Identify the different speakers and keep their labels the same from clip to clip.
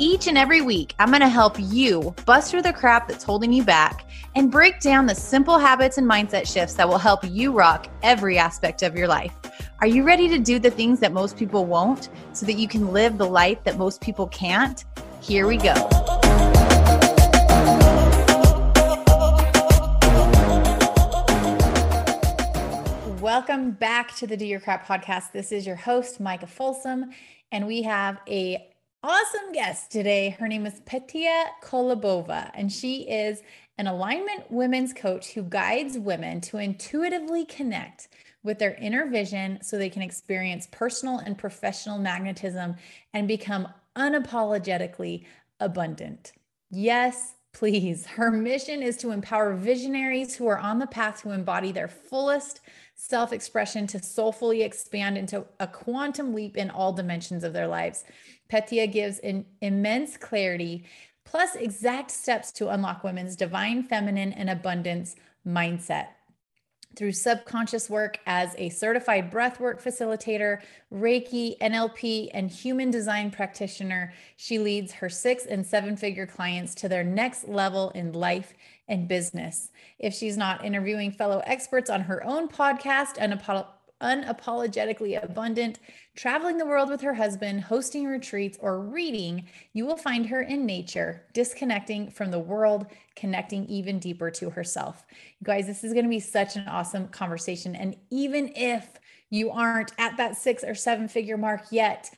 Speaker 1: Each and every week, I'm going to help you bust through the crap that's holding you back and break down the simple habits and mindset shifts that will help you rock every aspect of your life. Are you ready to do the things that most people won't so that you can live the life that most people can't? Here we go. Welcome back to the Do Your Crap podcast. This is your host, Micah Folsom, and we have a awesome guest today. Her name is Petia Kolobova, and she is an alignment women's coach who guides women to intuitively connect with their inner vision so they can experience personal and professional magnetism and become unapologetically abundant. Yes, please. Her mission is to empower visionaries who are on the path to embody their fullest self expression to soulfully expand into a quantum leap in all dimensions of their lives. Petia gives an immense clarity plus exact steps to unlock women's divine feminine and abundance mindset. Through subconscious work as a certified breathwork facilitator, Reiki, NLP, and human design practitioner, she leads her six and seven figure clients to their next level in life and business. If she's not interviewing fellow experts on her own podcast, and unapologetically abundant, traveling the world with her husband, hosting retreats, or reading, you will find her in nature, disconnecting from the world, connecting even deeper to herself. You guys, this is going to be such an awesome conversation. And even if you aren't at that six or seven figure mark yet,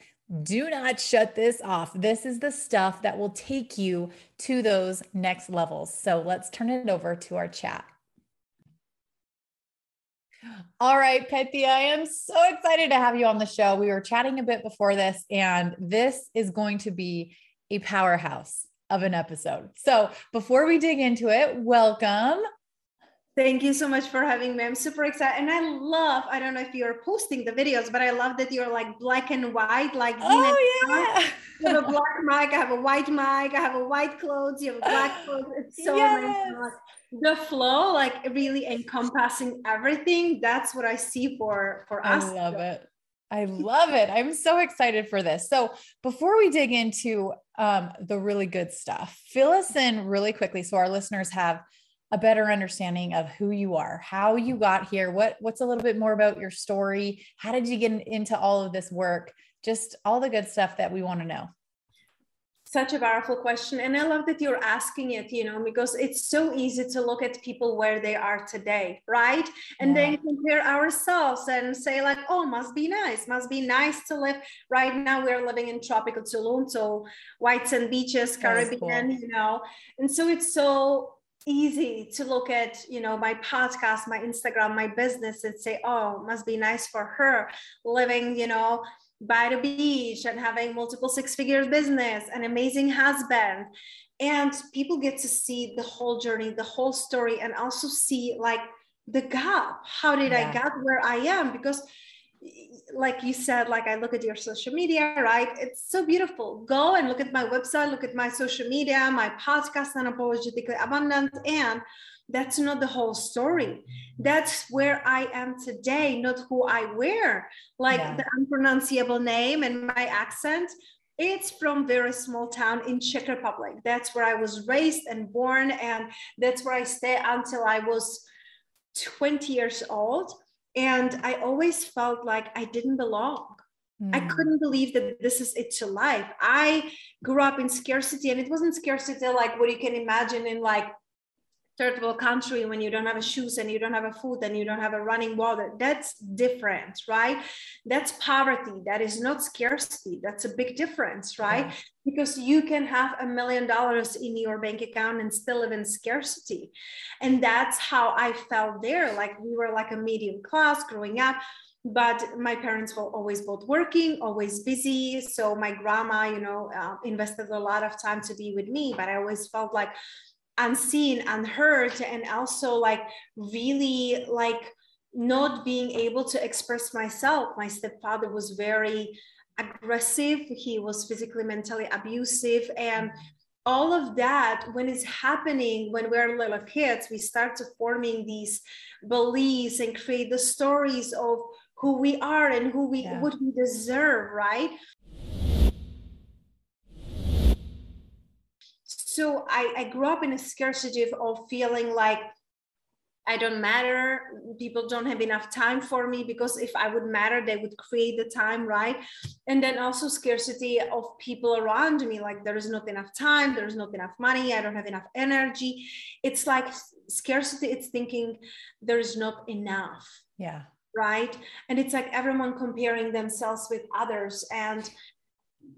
Speaker 1: do not shut this off. This is the stuff that will take you to those next levels. So let's turn it over to our chat. All right, Petya, I am so excited to have you on the show. We were chatting a bit before this, and this is going to be a powerhouse of an episode. So before we dig into it, welcome.
Speaker 2: Thank you so much for having me. I'm super excited. And I love, I don't know if you're posting the videos, but I love that you're like black and white, like
Speaker 1: oh, yeah.
Speaker 2: You have a black mic, I have a white mic, I have a white clothes, you have a black clothes. It's so yes. nice the flow like really encompassing everything that's what i see for for us
Speaker 1: i love it i love it i'm so excited for this so before we dig into um, the really good stuff fill us in really quickly so our listeners have a better understanding of who you are how you got here what what's a little bit more about your story how did you get into all of this work just all the good stuff that we want to know
Speaker 2: such a powerful question and i love that you're asking it you know because it's so easy to look at people where they are today right and yeah. then compare ourselves and say like oh must be nice must be nice to live right now we're living in tropical tulum so whites and beaches caribbean cool. you know and so it's so easy to look at you know my podcast my instagram my business and say oh must be nice for her living you know by the beach and having multiple six figure business, an amazing husband. And people get to see the whole journey, the whole story, and also see like the gap. How did yeah. I get where I am? Because like you said, like I look at your social media, right? It's so beautiful. Go and look at my website, look at my social media, my podcast, Unapologetically Abundant, and that's not the whole story that's where i am today not who i were like yeah. the unpronounceable name and my accent it's from very small town in czech republic that's where i was raised and born and that's where i stayed until i was 20 years old and i always felt like i didn't belong I hmm. couldn't believe that this is it to life. I grew up in scarcity, and it wasn't scarcity like what you can imagine in like third world country when you don't have a shoes and you don't have a food and you don't have a running water that's different right? That's poverty. That is not scarcity. That's a big difference right? Yeah. because you can have a million dollars in your bank account and still live in scarcity. And that's how i felt there. Like we were like a medium class growing up but my parents were always both working always busy. So my grandma you know uh, invested a lot of time to be with me but i always felt like unseen unheard and also like really like not being able to express myself. My stepfather was very aggressive. He was physically mentally abusive and all of that when it's happening when we're little kids we start to forming these beliefs and create the stories of who we are and who we yeah. what we deserve right so I, I grew up in a scarcity of feeling like I don't matter. People don't have enough time for me because if I would matter, they would create the time, right? And then also scarcity of people around me, like there is not enough time, there's not enough money, I don't have enough energy. It's like scarcity, it's thinking there's not enough.
Speaker 1: Yeah.
Speaker 2: Right. And it's like everyone comparing themselves with others. And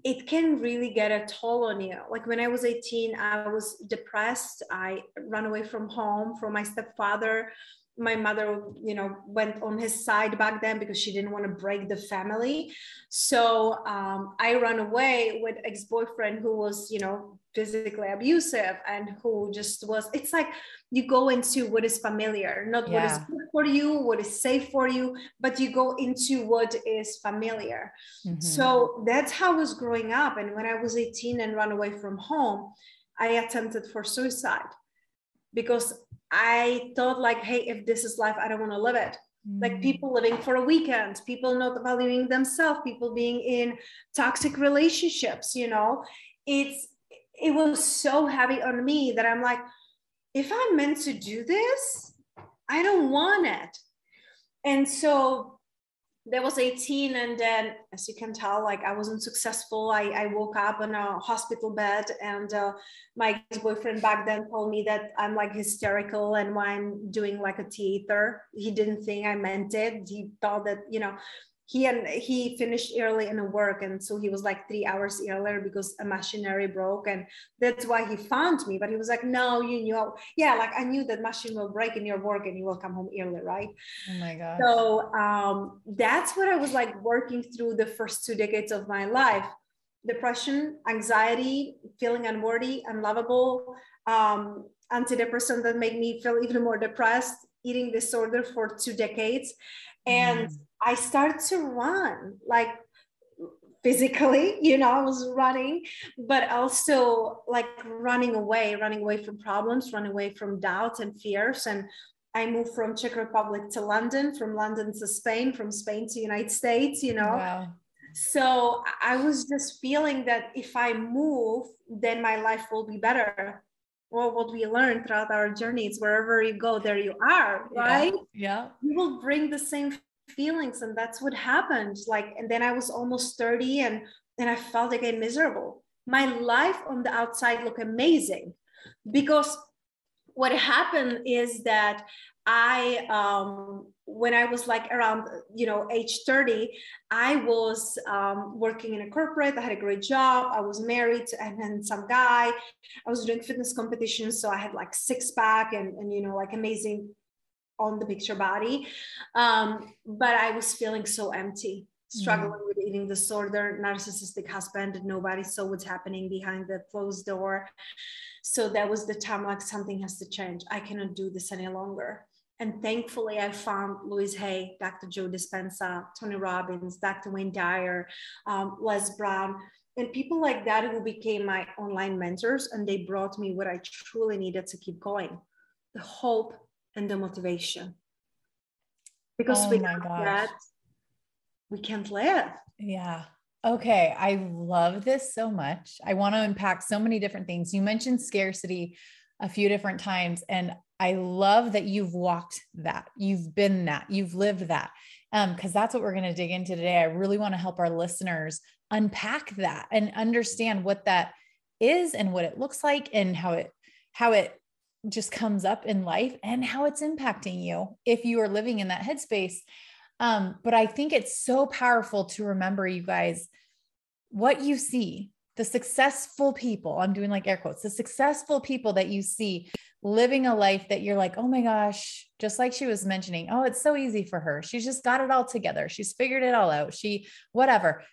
Speaker 2: it can really get a toll on you. Like when I was 18, I was depressed. I ran away from home from my stepfather. My mother, you know, went on his side back then because she didn't want to break the family. So um, I ran away with ex-boyfriend who was, you know, physically abusive and who just was it's like you go into what is familiar not yeah. what is good for you what is safe for you but you go into what is familiar mm-hmm. so that's how i was growing up and when i was 18 and run away from home i attempted for suicide because i thought like hey if this is life i don't want to live it like mm. people living for a weekend people not valuing themselves people being in toxic relationships you know it's it was so heavy on me that I'm like, if I'm meant to do this, I don't want it. And so there was 18 and then as you can tell like i wasn't successful. I, I woke up in a hospital bed and uh, my boyfriend back then told me that i'm like hysterical and why i'm doing like a theater. He didn't think i meant it. He thought that you know he and he finished early in the work and so he was like three hours earlier because a machinery broke and that's why he found me. But he was like no you knew yeah like i knew that machine will break in your work and you will come home early right?
Speaker 1: Oh my god
Speaker 2: so um, that's what i was like working through the first two decades of my life. Depression anxiety feeling unworthy unlovable um, antidepressant that made me feel even more depressed eating disorder for two decades. And mm I started to run like physically, you know, I was running, but also like running away, running away from problems, running away from doubts and fears. And I moved from Czech Republic to London, from London to Spain, from Spain to United States, you know. Wow. So I was just feeling that if I move, then my life will be better. Well, what we learned throughout our journeys, wherever you go, there you are, right?
Speaker 1: Yeah. yeah.
Speaker 2: You will bring the same feelings and that's what happened. Like and then i was almost 30 and and i felt again miserable. My life on the outside looked amazing because what happened is that i um when i was like around you know age 30 i was um, working in a corporate. I had a great job. I was married and then some guy. I was doing fitness competitions so i had like six pack and, and you know like amazing on the picture body. Um, but I was feeling so empty, struggling mm. with eating disorder, narcissistic husband, nobody saw what's happening behind the closed door. So that was the time like something has to change. I cannot do this any longer. And thankfully, I found Louise Hay, Dr. Joe Dispenza, Tony Robbins, Dr. Wayne Dyer, um, Les Brown, and people like that who became my online mentors. And they brought me what I truly needed to keep going the hope and the motivation. Because oh without that we can't live.
Speaker 1: Yeah. Okay i love this so much. I want to unpack so many different things. You mentioned scarcity a few different times and i love that you've walked that. You've been that. You've lived that. Um because that's what we're going to dig into today. I really want to help our listeners unpack that and understand what that is and what it looks like and how it how it just comes up in life and how it's impacting you if you are living in that headspace. Um, but I think it's so powerful to remember, you guys, what you see, the successful people, I'm doing like air quotes, the successful people that you see living a life that you're like, oh my gosh, just like she was mentioning, oh, it's so easy for her. She's just got it all together. She's figured it all out. She, whatever.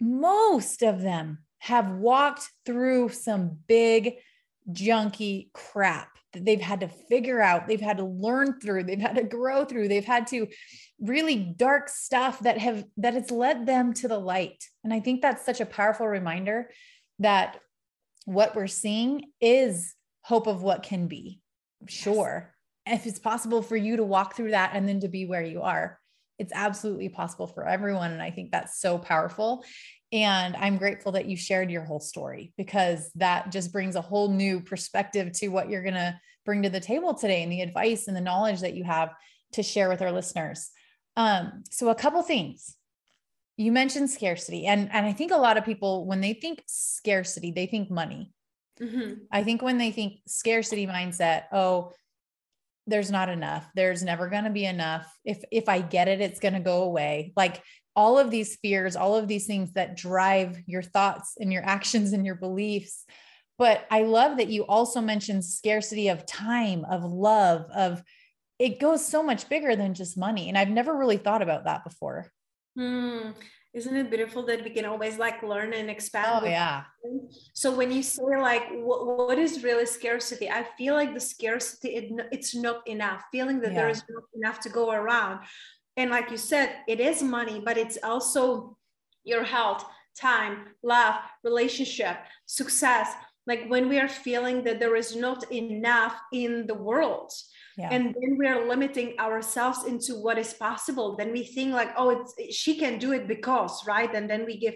Speaker 1: Most of them have walked through some big, junky crap that they've had to figure out, they've had to learn through, they've had to grow through, they've had to really dark stuff that have that has led them to the light. And I think that's such a powerful reminder that what we're seeing is hope of what can be. Sure. Yes. If it's possible for you to walk through that and then to be where you are, it's absolutely possible for everyone. And I think that's so powerful. And I'm grateful that you shared your whole story because that just brings a whole new perspective to what you're going to bring to the table today and the advice and the knowledge that you have to share with our listeners. Um, so, a couple things. You mentioned scarcity, and, and I think a lot of people, when they think scarcity, they think money. Mm-hmm. I think when they think scarcity mindset, oh, there's not enough. There's never going to be enough. If if I get it, it's going to go away. Like all of these fears, all of these things that drive your thoughts and your actions and your beliefs. But I love that you also mentioned scarcity of time, of love, of it goes so much bigger than just money. And I've never really thought about that before.
Speaker 2: Hmm isn't it beautiful that we can always like learn and expand
Speaker 1: oh yeah
Speaker 2: so when you say like what, what is really scarcity i feel like the scarcity it, it's not enough feeling that yeah. there is not enough to go around and like you said it is money but it's also your health time love relationship success. Like when we are feeling that there is not enough in the world yeah. and then we are limiting ourselves into what is possible then we think like oh it's she can do it because right? And then we give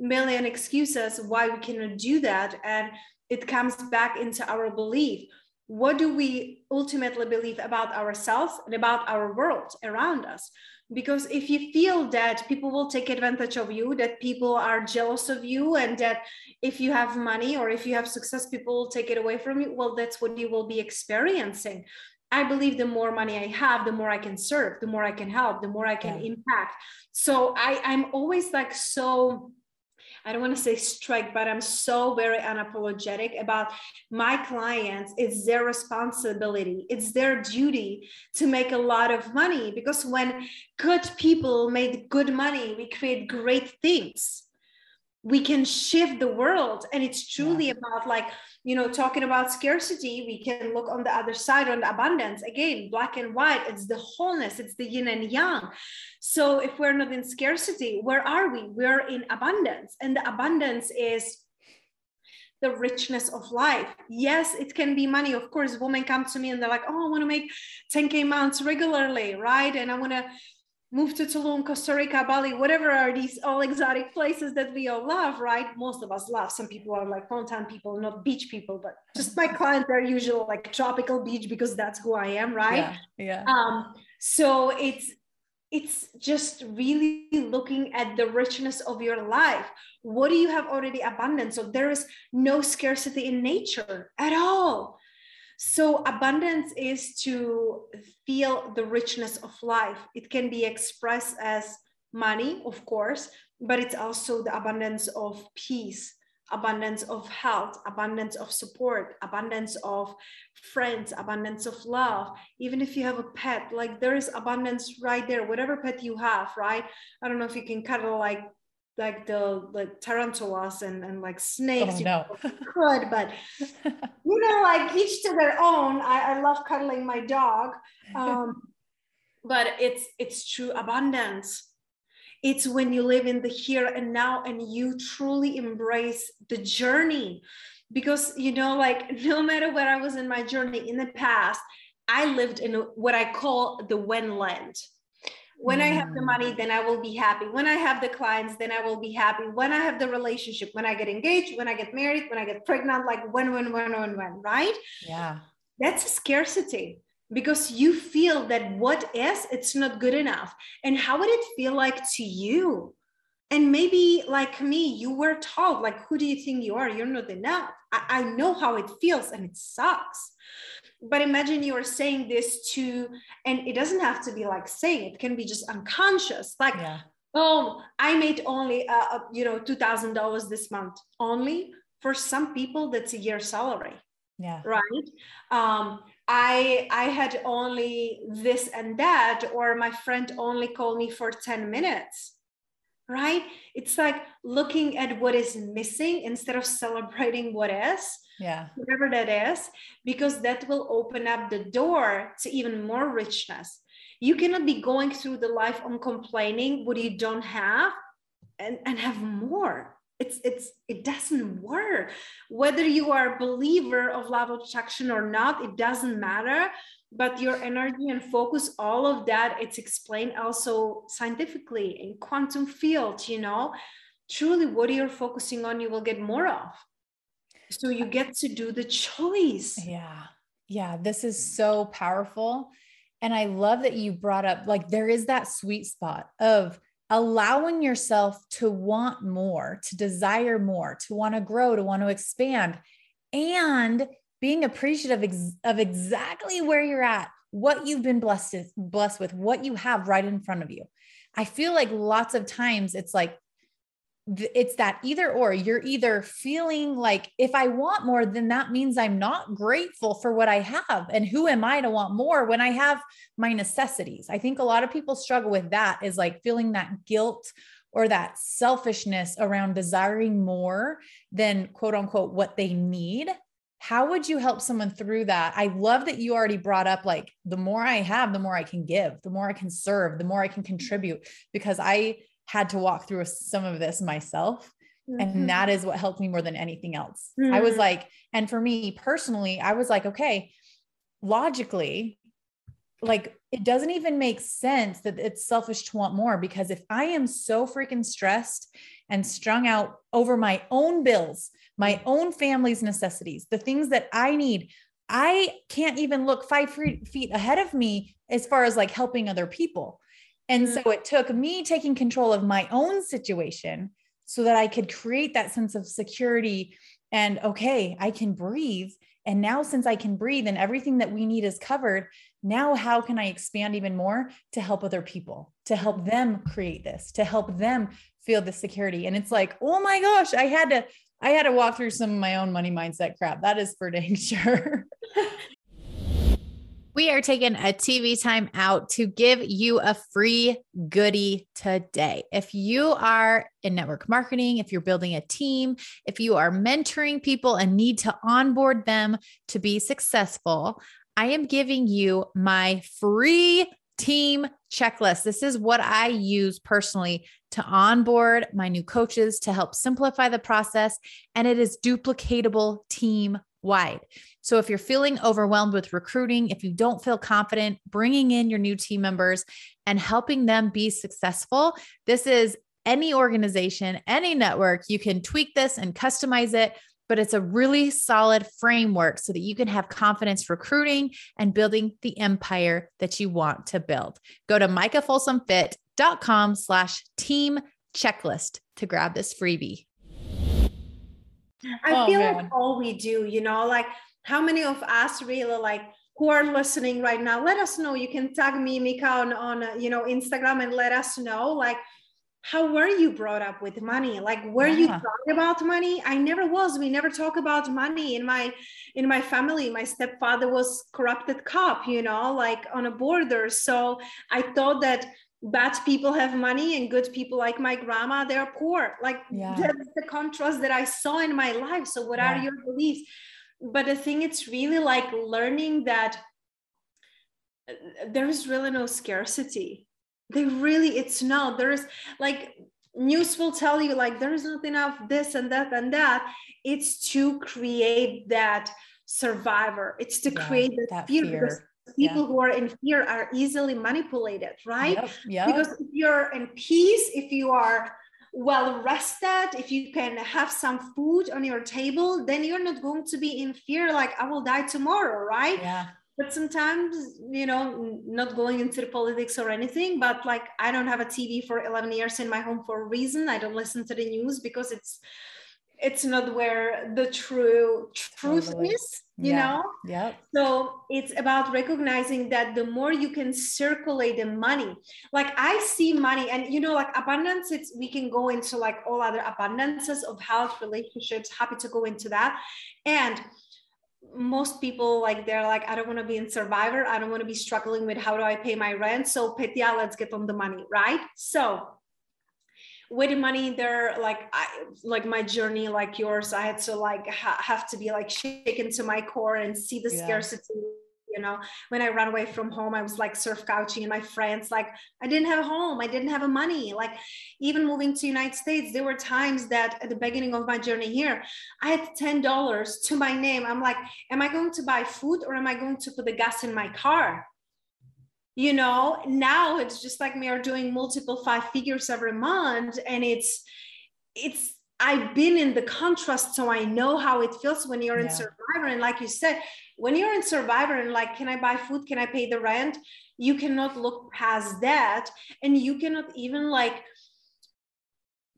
Speaker 2: million excuses why we cannot do that. And it comes back into our belief what do we ultimately believe about ourselves and about our world around us because if you feel that people will take advantage of you that people are jealous of you and that if you have money or if you have success people will take it away from you well that's what you will be experiencing I believe the more money I have, the more I can serve, the more I can help, the more I can yeah. impact. So I, I'm always like so I don't want to say strike, but I'm so very unapologetic about my clients. It's their responsibility, it's their duty to make a lot of money because when good people make good money, we create great things. We can shift the world. And it's truly yeah. about like you know talking about scarcity we can look on the other side on the abundance again black and white it's the wholeness it's the yin and yang so if we're not in scarcity where are we we're in abundance and the abundance is the richness of life. Yes, it can be money. Of course, women come to me and they're like, oh, I want to make 10K months regularly, right? And I want to move to Tulum, Costa Rica, Bali, whatever are these all exotic places that we all love, right? Most of us love. Some people are like mountain people, not beach people, but just my clients are usually like tropical beach because that's who I am, right?
Speaker 1: Yeah. yeah.
Speaker 2: Um, so it's it's just really looking at the richness of your life. What do you have already abundant? So there is no scarcity in nature at all so, abundance is to feel the richness of life. It can be expressed as money, of course, but it's also the abundance of peace, abundance of health, abundance of support, abundance of friends, abundance of love. Even if you have a pet, like there is abundance right there, whatever pet you have, right? I don't know if you can cuddle like like the like tarantulas and, and like snakes.
Speaker 1: Oh, no.
Speaker 2: could, but you know, like each to their own. I, I love cuddling my dog. Um, but it's it's true abundance. It's when you live in the here and now and you truly embrace the journey. Because you know, like no matter where I was in my journey in the past, I lived in what I call the when land when i have the money mm. then i will be happy. When i have the clients then i will be happy. When i have the relationship when i get engaged when i get married when i get pregnant like when when when when when right?
Speaker 1: Yeah.
Speaker 2: That's a scarcity because you feel that what is it's not good enough. And how would it feel like to you? And maybe like me you were told like who do you think you are? You're not enough. I, I know how it feels and it sucks but imagine you are saying this to and it doesn't have to be like saying it can be just unconscious. Like yeah. oh i made only uh, uh you know $2000 this month only for some people that's a year salary.
Speaker 1: Yeah.
Speaker 2: Right? Um i i had only this and that or my friend only called me for 10 minutes right? It's like looking at what is missing instead of celebrating what is
Speaker 1: yeah.
Speaker 2: whatever that is because that will open up the door to even more richness. You cannot be going through the life on complaining what you don't have and, and have more. It's it's it doesn't work. Whether you are a believer of love attraction or not it doesn't matter but your energy and focus all of that it's explained also scientifically in quantum field you know truly what you're focusing on you will get more of so you get to do the choice.
Speaker 1: Yeah. Yeah. This is so powerful. And I love that you brought up like there is that sweet spot of allowing yourself to want more, to desire more, to want to grow, to want to expand, and being appreciative ex- of exactly where you're at, what you've been blessed, blessed with, what you have right in front of you. I feel like lots of times it's like it's that either or. You're either feeling like if i want more then that means i'm not grateful for what i have. And who am i to want more when i have my necessities? I think a lot of people struggle with that is like feeling that guilt or that selfishness around desiring more than quote unquote what they need how would you help someone through that i love that you already brought up like the more i have the more i can give the more i can serve the more i can contribute because i had to walk through some of this myself. Mm-hmm. And that is what helped me more than anything else. Mm-hmm. I was mm-hmm. like, and for me personally, I was like, okay, logically, like it doesn't even make sense that it's selfish to want more because if I am so freaking stressed and strung out over my own bills, my own family's necessities, the things that I need, I can't even look five feet ahead of me as far as like helping other people. And mm-hmm. so it took me taking control of my own situation so that I could create that sense of security and okay, I can breathe. And now, since I can breathe and everything that we need is covered, now how can I expand even more to help other people, to help them create this, to help them feel the security? And it's like, oh my gosh, I had to. I had to walk through some of my own money mindset crap. That is for dang sure. We are taking a TV time out to give you a free goodie today. If you are in network marketing, if you're building a team, if you are mentoring people and need to onboard them to be successful, I am giving you my free team checklist. This is what I use personally to onboard my new coaches to help simplify the process, and it is duplicatable team wide. So if you're feeling overwhelmed with recruiting, if you don't feel confident bringing in your new team members and helping them be successful, this is any organization, any network. You can tweak this and customize it, but it's a really solid framework so that you can have confidence recruiting and building the empire that you want to build. Go to micahfolsomfit.com slash team checklist to grab this freebie.
Speaker 2: I oh, feel man. like all we do, you know, like how many of us really like who are listening right now let us know you can tag me mika on, on uh, you know instagram and let us know like how were you brought up with money like were yeah. you talking about money i never was we never talk about money in my in my family my stepfather was corrupted cop you know like on a border so i thought that bad people have money and good people like my grandma they're poor like yeah. that's the contrast that i saw in my life so what yeah. are your beliefs but I think it's really like learning that uh, there's really no scarcity. They really, it's not. There's like news will tell you like there is not enough this and that and that. It's to create that survivor. It's to yeah, create that, fear, fear. because people yeah. who are in fear are easily manipulated, right? Yep, yep. Because if you're in peace, if you are well rested, if you can have some food on your table, then you're not going to be in fear like I will die tomorrow, right?
Speaker 1: Yeah.
Speaker 2: But sometimes, you know, not going into the politics or anything, but like I don't have a TV for 11 years in my home for a reason. I don't listen to the news because it's it's not where the true truth totally. is you yeah. know
Speaker 1: yeah
Speaker 2: so it's about recognizing that the more you can circulate the money like i see money and you know like abundance it's we can go into like all other abundances of health relationships happy to go into that and most people like they're like i don't want to be in survivor. I don't want to be struggling with how do i pay my rent. So petya let's get on the money right? So with the money there like i like my journey like yours i had to like ha- have to be like shaken to my core and see the yeah. scarcity you know when i ran away from home i was like surf couching and my friends like i didn't have a home. I didn't have a money. Like even moving to united states there were times that at the beginning of my journey here i had $10 to my name. I'm like am i going to buy food or am i going to put the gas in my car? You know now it's just like we are doing multiple five figures every month and it's it's I've been in the contrast, so I know how it feels when you're yeah. in survivor. And like you said, when you're in survivor and like, can I buy food? Can I pay the rent? You cannot look past that. And you cannot even like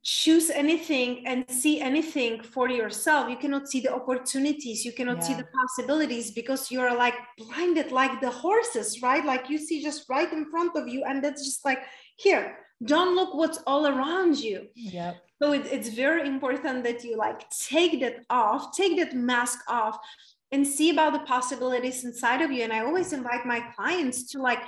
Speaker 2: choose anything and see anything for yourself you cannot see the opportunities you cannot yeah. see the possibilities because you're like blinded like the horses right like you see just right in front of you and that's just like here don't look what's all around you
Speaker 1: yeah
Speaker 2: so it, it's very important that you like take that off take that mask off and see about the possibilities inside of you. And i always invite my clients to like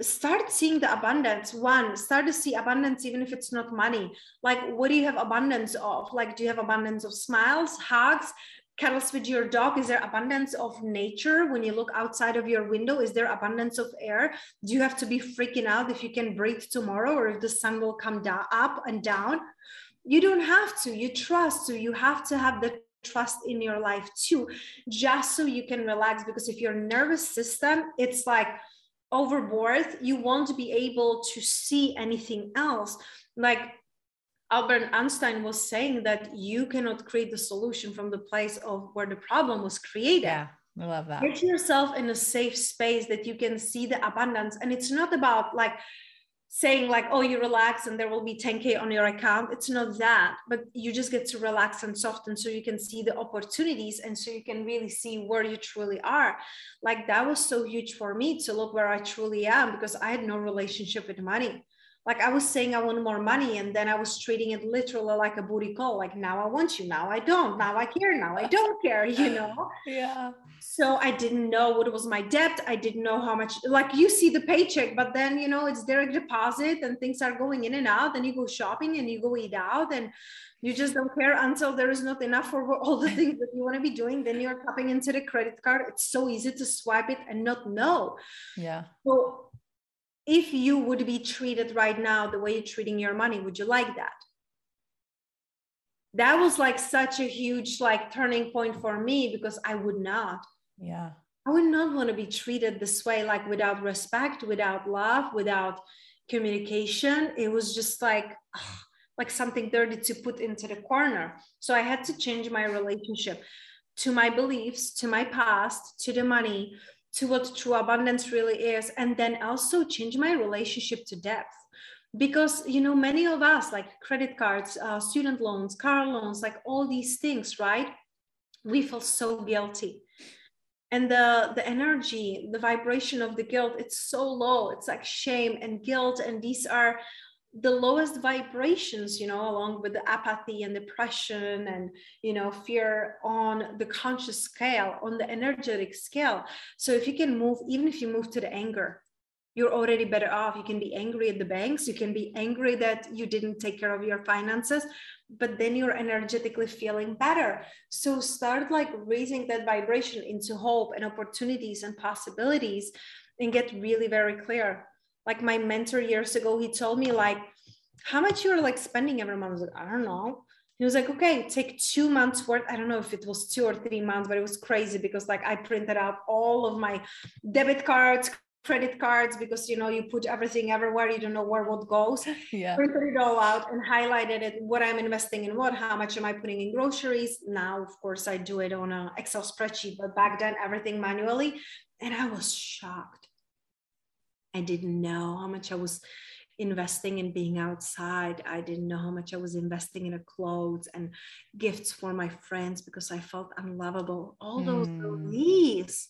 Speaker 2: start seeing the abundance. One start to see abundance even if it's not money. Like what do you have abundance of? Like do you have abundance of smiles hugs cuddles with your dog? Is there abundance of nature? When you look outside of your window is there abundance of air? Do you have to be freaking out if you can breathe tomorrow or if the sun will come down up and down you don't have to you trust so you have to have the trust in your life too just so you can relax because if your nervous system it's like overboard, you won't be able to see anything else. Like Albert Einstein was saying that you cannot create the solution from the place of where the problem was created.
Speaker 1: Yeah, I love that.
Speaker 2: Get yourself in a safe space that you can see the abundance. And it's not about like saying like oh you relax and there will be 10k on your account. It's not that but you just get to relax and soften so you can see the opportunities and so you can really see where you truly are. Like that was so huge for me to look where i truly am because i had no relationship with money like I was saying I want more money and then I was treating it literally like a booty call like now I want you now I don't now I care now I don't care you know?
Speaker 1: Yeah.
Speaker 2: So I didn't know what was my debt I didn't know how much like you see the paycheck but then you know it's direct deposit and things are going in and out and you go shopping and you go eat out and you just don't care until there is not enough for all the things that you want to be doing then you're tapping into the credit card. It's so easy to swipe it and not know.
Speaker 1: Yeah.
Speaker 2: So if you would be treated right now the way you're treating your money would you like that? That was like such a huge like turning point for me because i would not.
Speaker 1: Yeah.
Speaker 2: I would not want to be treated this way like without respect without love without communication. It was just like ugh, like something dirty to put into the corner. So i had to change my relationship to my beliefs to my past to the money to what true abundance really is and then also change my relationship to depth. Because you know many of us like credit cards uh, student loans car loans like all these things right? We feel so guilty. And the the energy the vibration of the guilt it's so low. It's like shame and guilt and these are the lowest vibrations you know along with the apathy and depression and you know fear on the conscious scale on the energetic scale. So if you can move even if you move to the anger you're already better off. You can be angry at the banks. You can be angry that you didn't take care of your finances but then you're energetically feeling better. So start like raising that vibration into hope and opportunities and possibilities and get really very clear like my mentor years ago he told me like how much you're like spending every month? I was like i don't know. He was like okay take two months worth. I don't know if it was two or three months but it was crazy because like i printed out all of my debit cards credit cards because you know you put everything everywhere. You don't know where what goes.
Speaker 1: Yeah.
Speaker 2: Printed it all out and highlighted it what i'm investing in what how much am i putting in groceries? Now of course i do it on an excel spreadsheet but back then everything manually. And i was shocked I didn't know how much I was investing in being outside. I didn't know how much I was investing in clothes and gifts for my friends because I felt unlovable. All those mm. beliefs.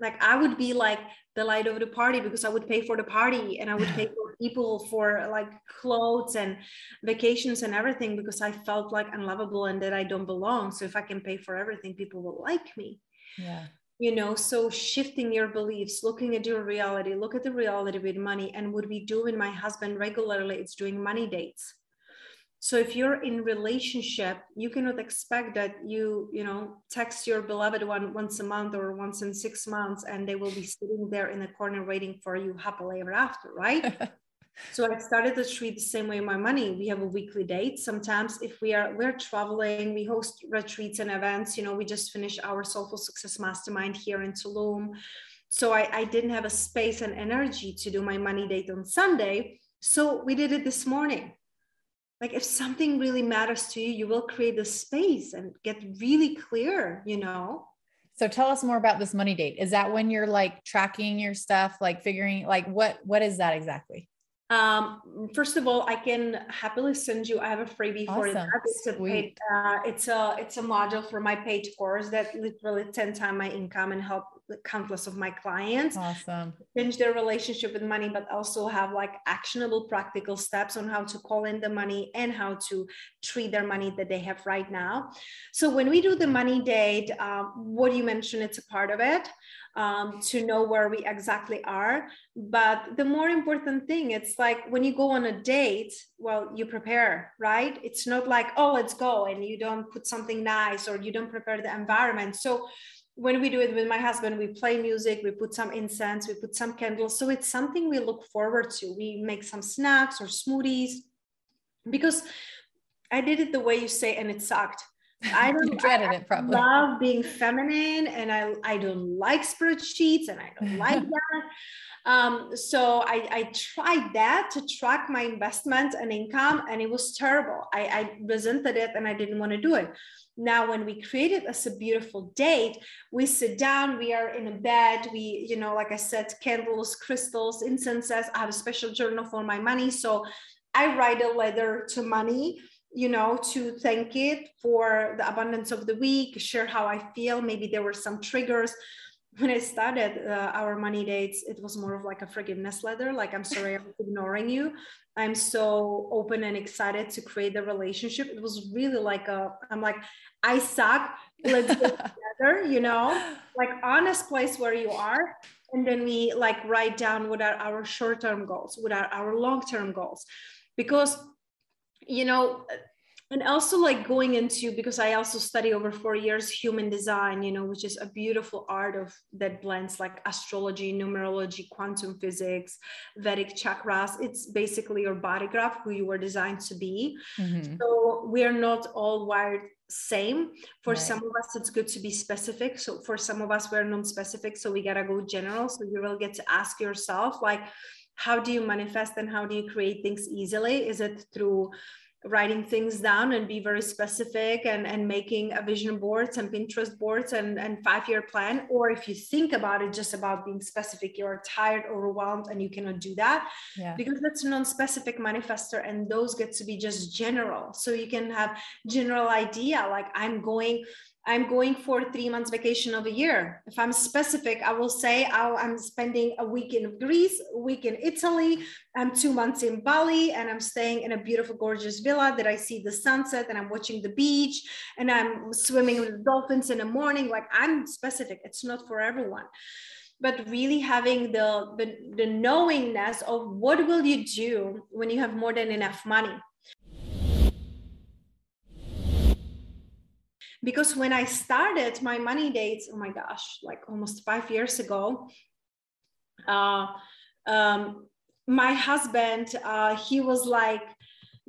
Speaker 2: Like I would be like the light of the party because I would pay for the party and I would pay for people for like clothes and vacations and everything because I felt like unlovable and that I don't belong. So if I can pay for everything, people will like me.
Speaker 1: Yeah
Speaker 2: you know so shifting your beliefs looking at your reality look at the reality with money and what we do with my husband regularly it's doing money dates. So if you're in relationship you cannot expect that you you know text your beloved one once a month or once in six months and they will be sitting there in the corner waiting for you happily ever after right so i started to treat the same way my money. We have a weekly date. Sometimes if we are we're traveling we host retreats and events you know we just finished our soulful success mastermind here in tulum. So I, I didn't have a space and energy to do my money date on sunday. So we did it this morning. Like if something really matters to you you will create the space and get really clear you know?
Speaker 1: So tell us more about this money date. Is that when you're like tracking your stuff like figuring like what what is that exactly
Speaker 2: um, first of all, I can happily send you. I have a freebie awesome. for that. It's a paid, uh, it's a it's a module for my paid course that literally ten times my income and help countless of my clients.
Speaker 1: Awesome.
Speaker 2: Change their relationship with money, but also have like actionable, practical steps on how to call in the money and how to treat their money that they have right now. So when we do the money date, um, what you mentioned, it's a part of it um, to know where we exactly are. But the more important thing, it's like when you go on a date, well, you prepare, right? It's not like, oh, let's go, and you don't put something nice or you don't prepare the environment. So when we do it with my husband, we play music, we put some incense, we put some candles. So it's something we look forward to. We make some snacks or smoothies because I did it the way you say, and it sucked. I don't dreaded it probably. love being feminine and I, I don't like spreadsheets and I don't like that. Um, so I, I tried that to track my investments and income and it was terrible. I, I resented it and I didn't want to do it. Now, when we create it as a beautiful date, we sit down, we are in a bed, we, you know, like I said, candles, crystals, incenses. I have a special journal for my money. So I write a letter to money you know, to thank it for the abundance of the week, share how I feel. Maybe there were some triggers. When I started uh, our money dates, it was more of like a forgiveness letter. Like, I'm sorry, I'm ignoring you. I'm so open and excited to create the relationship. It was really like a, I'm like, I suck. Let's get together, you know, like honest place where you are. And then we like write down what are our short term goals, what are our long term goals. Because you know and also like going into because i also study over four years human design you know which is a beautiful art of that blends like astrology numerology quantum physics vedic chakras it's basically your body graph who you were designed to be mm-hmm. so we are not all wired same. For right. some of us it's good to be specific. So for some of us we're non-specific so we gotta go general. So you will get to ask yourself like how do you manifest and how do you create things easily? Is it through writing things down and be very specific and, and making a vision boards and Pinterest boards and, and five year plan. Or if you think about it just about being specific, you're tired, overwhelmed, and you cannot do that yeah. because that's a non-specific manifester and those get to be just general. So you can have general idea like I'm going I'm going for three months vacation of a year. If I'm specific, I will say I'm spending a week in Greece, a week in Italy, I'm two months in Bali, and I'm staying in a beautiful, gorgeous villa that I see the sunset and I'm watching the beach and I'm swimming with dolphins in the morning. Like I'm specific, it's not for everyone. But really having the, the, the knowingness of what will you do when you have more than enough money because when I started my money dates, oh my gosh, like almost five years ago, uh, um, my husband, uh, he was like,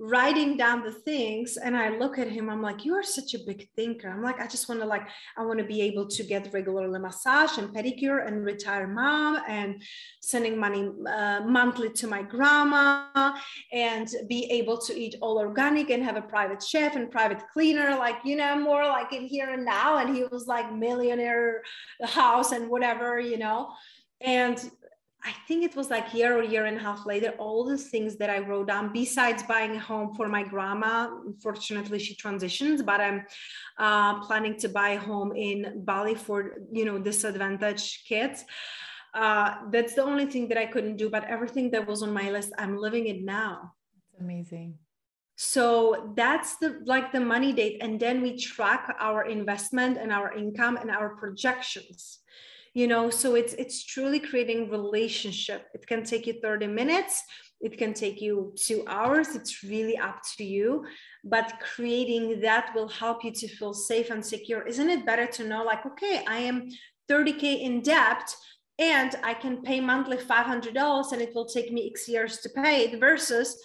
Speaker 2: writing down the things and i look at him i'm like you are such a big thinker. I'm like i just want to like i want to be able to get regularly massage and pedicure and retire mom and sending money uh, monthly to my grandma and be able to eat all organic and have a private chef and private cleaner like you know more like in here and now and he was like millionaire house and whatever you know? And I think it was like year or year and a half later, all the things that I wrote down, besides buying a home for my grandma, unfortunately she transitions, but I'm uh, planning to buy a home in Bali for, you know, disadvantaged kids. Uh, that's the only thing that I couldn't do, but everything that was on my list, I'm living it now.
Speaker 1: That's amazing.
Speaker 2: So that's the like the money date. And then we track our investment and our income and our projections you know so it's it's truly creating relationship. It can take you 30 minutes. It can take you two hours. It's really up to you. But creating that will help you to feel safe and secure. Isn't it better to know like okay i am 30k in debt and i can pay monthly $500 and it will take me x years to pay it versus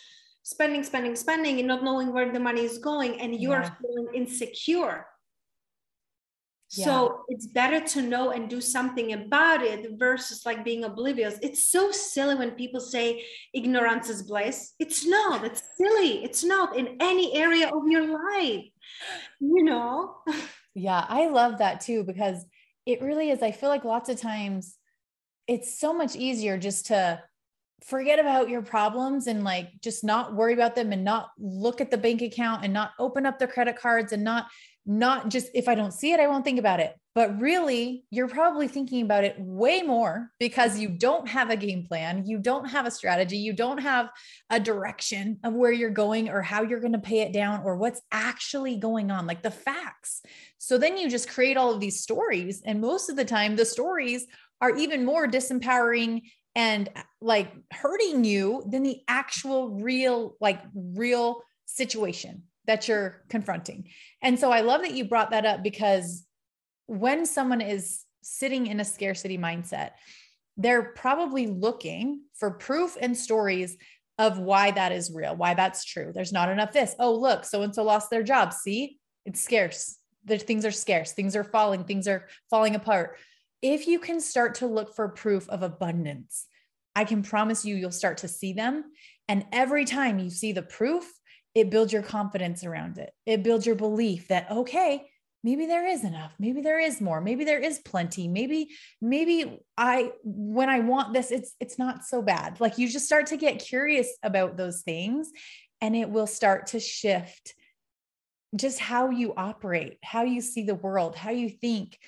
Speaker 2: spending spending spending and not knowing where the money is going and you yeah. are feeling insecure so it's better to know and do something about it versus like being oblivious. It's so silly when people say ignorance is bliss. It's not, it's silly. It's not in any area of your life, you know?
Speaker 1: Yeah, I love that too because it really is. I feel like lots of times it's so much easier just to forget about your problems and like just not worry about them and not look at the bank account and not open up the credit cards and not not just if I don't see it, I won't think about it. But really, you're probably thinking about it way more because you don't have a game plan, you don't have a strategy, you don't have a direction of where you're going or how you're going to pay it down or what's actually going on, like the facts. So then you just create all of these stories. And most of the time, the stories are even more disempowering and uh, like hurting you than the actual real, like real situation that you're confronting. And so I love that you brought that up because when someone is sitting in a scarcity mindset, they're probably looking for proof and stories of why that is real, why that's true. There's not enough this. Oh, look, so and so lost their job. See, it's scarce. The things are scarce. Things are falling. Things are falling apart. If you can start to look for proof of abundance, I can promise you, you'll start to see them. And every time you see the proof, it builds your confidence around it. It builds your belief that, okay, maybe there is enough. Maybe there is more. Maybe there is plenty. Maybe, maybe I, when I want this, it's, it's not so bad. Like you just start to get curious about those things and it will start to shift just how you operate, how you see the world, how you think.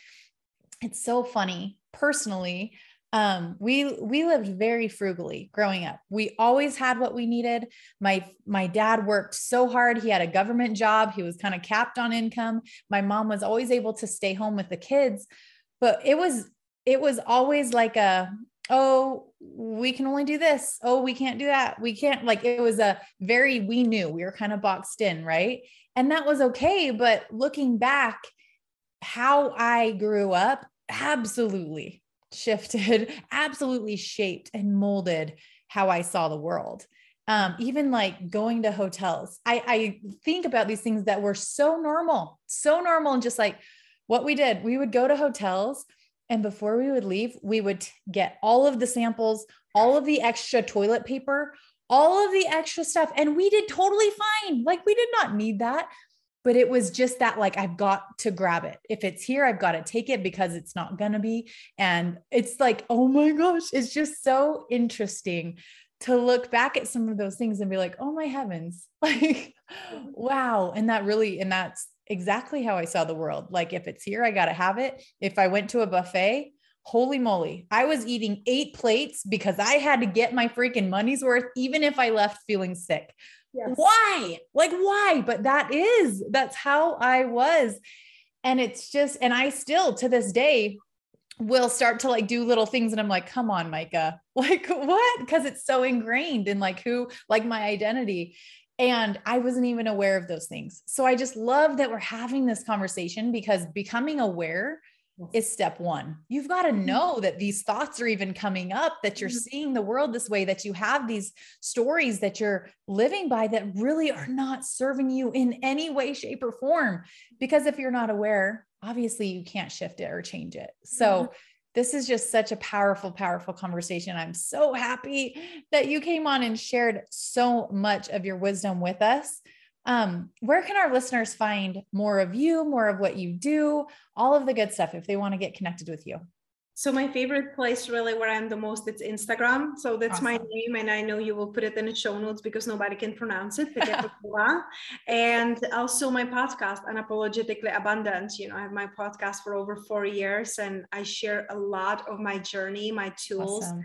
Speaker 1: It's so funny personally um we we lived very frugally growing up. We always had what we needed. My my dad worked so hard. He had a government job. He was kind of capped on income. My mom was always able to stay home with the kids but it was it was always like a oh we can only do this. Oh we can't do that. We can't like it was a very we knew we were kind of boxed in right? And that was okay but looking back how i grew up absolutely shifted, absolutely shaped and molded how I saw the world. Um, even like going to hotels. I, I think about these things that were so normal, so normal, and just like what we did. We would go to hotels, and before we would leave, we would get all of the samples, all of the extra toilet paper, all of the extra stuff, and we did totally fine. Like we did not need that but it was just that like I've got to grab it. If it's here, I've got to take it because it's not going to be. And it's like, oh my gosh, it's just so interesting to look back at some of those things and be like, oh my heavens, like, wow. And that really, and that's exactly how I saw the world. Like, if it's here, I got to have it. If I went to a buffet, holy moly, I was eating eight plates because I had to get my freaking money's worth, even if I left feeling sick. Yes. Why? Like, why? But that is, that's how I was. And it's just, and I still to this day will start to like do little things. And I'm like, come on, Micah. Like, what? Because it's so ingrained in like who, like my identity. And I wasn't even aware of those things. So I just love that we're having this conversation because becoming aware is step one. You've got to mm-hmm. know that these thoughts are even coming up, that you're mm-hmm. seeing the world this way, that you have these stories that you're living by that really are not serving you in any way, shape, or form. Because if you're not aware, obviously you can't shift it or change it. So, mm-hmm. this is just such a powerful, powerful conversation. I'm so happy that you came on and shared so much of your wisdom with us. Um, where can our listeners find more of you, more of what you do, all of the good stuff if they want to get connected with you?
Speaker 2: So my favorite place really where I'm the most it's Instagram. So that's awesome. my name and I know you will put it in the show notes because nobody can pronounce it. and also my podcast, Unapologetically Abundant. You know, I have my podcast for over four years and I share a lot of my journey, my tools, awesome.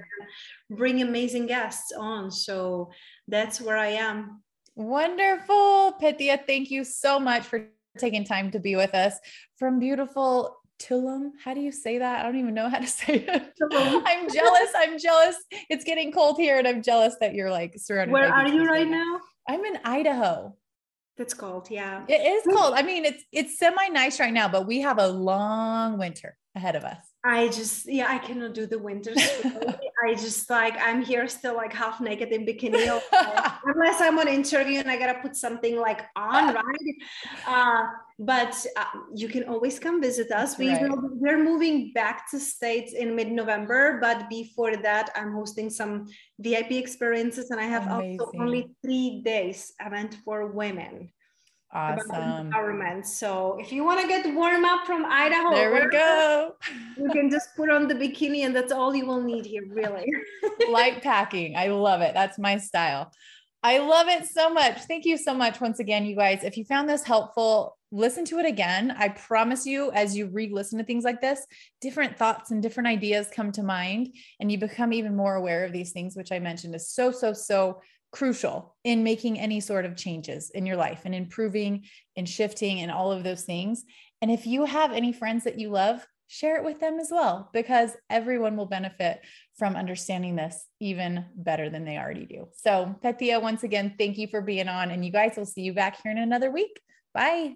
Speaker 2: bring amazing guests on. So that's where I am.
Speaker 1: Wonderful. Pythia, thank you so much for taking time to be with us from beautiful Tulum. How do you say that? I don't even know how to say it. I'm jealous. I'm jealous. It's getting cold here, and I'm jealous that you're like surrounded.
Speaker 2: Where are you right now?
Speaker 1: I'm in Idaho.
Speaker 2: That's cold. Yeah.
Speaker 1: It is cold. I mean, it's it's semi nice right now, but we have a long winter ahead of us.
Speaker 2: I just yeah, I cannot do the winter. I just like I'm here still like half naked in bikini, unless I'm on interview and I gotta put something like on, right? Uh, but uh, you can always come visit us. We right. will, we're moving back to states in mid-November, but before that, I'm hosting some VIP experiences, and I have Amazing. also only three days event for women.
Speaker 1: Awesome.
Speaker 2: Empowerment. So if you want to get warm up from Idaho,
Speaker 1: there we go.
Speaker 2: You can just put on the bikini and that's all you will need here, really.
Speaker 1: Light packing. I love it. That's my style. I love it so much. Thank you so much once again, you guys. If you found this helpful, listen to it again. I promise you, as you re listen to things like this, different thoughts and different ideas come to mind, and you become even more aware of these things, which I mentioned is so, so, so crucial in making any sort of changes in your life and improving and shifting and all of those things. And if you have any friends that you love, share it with them as well, because everyone will benefit from understanding this even better than they already do. So, Pythia, once again, thank you for being on. And you guys will see you back here in another week. Bye.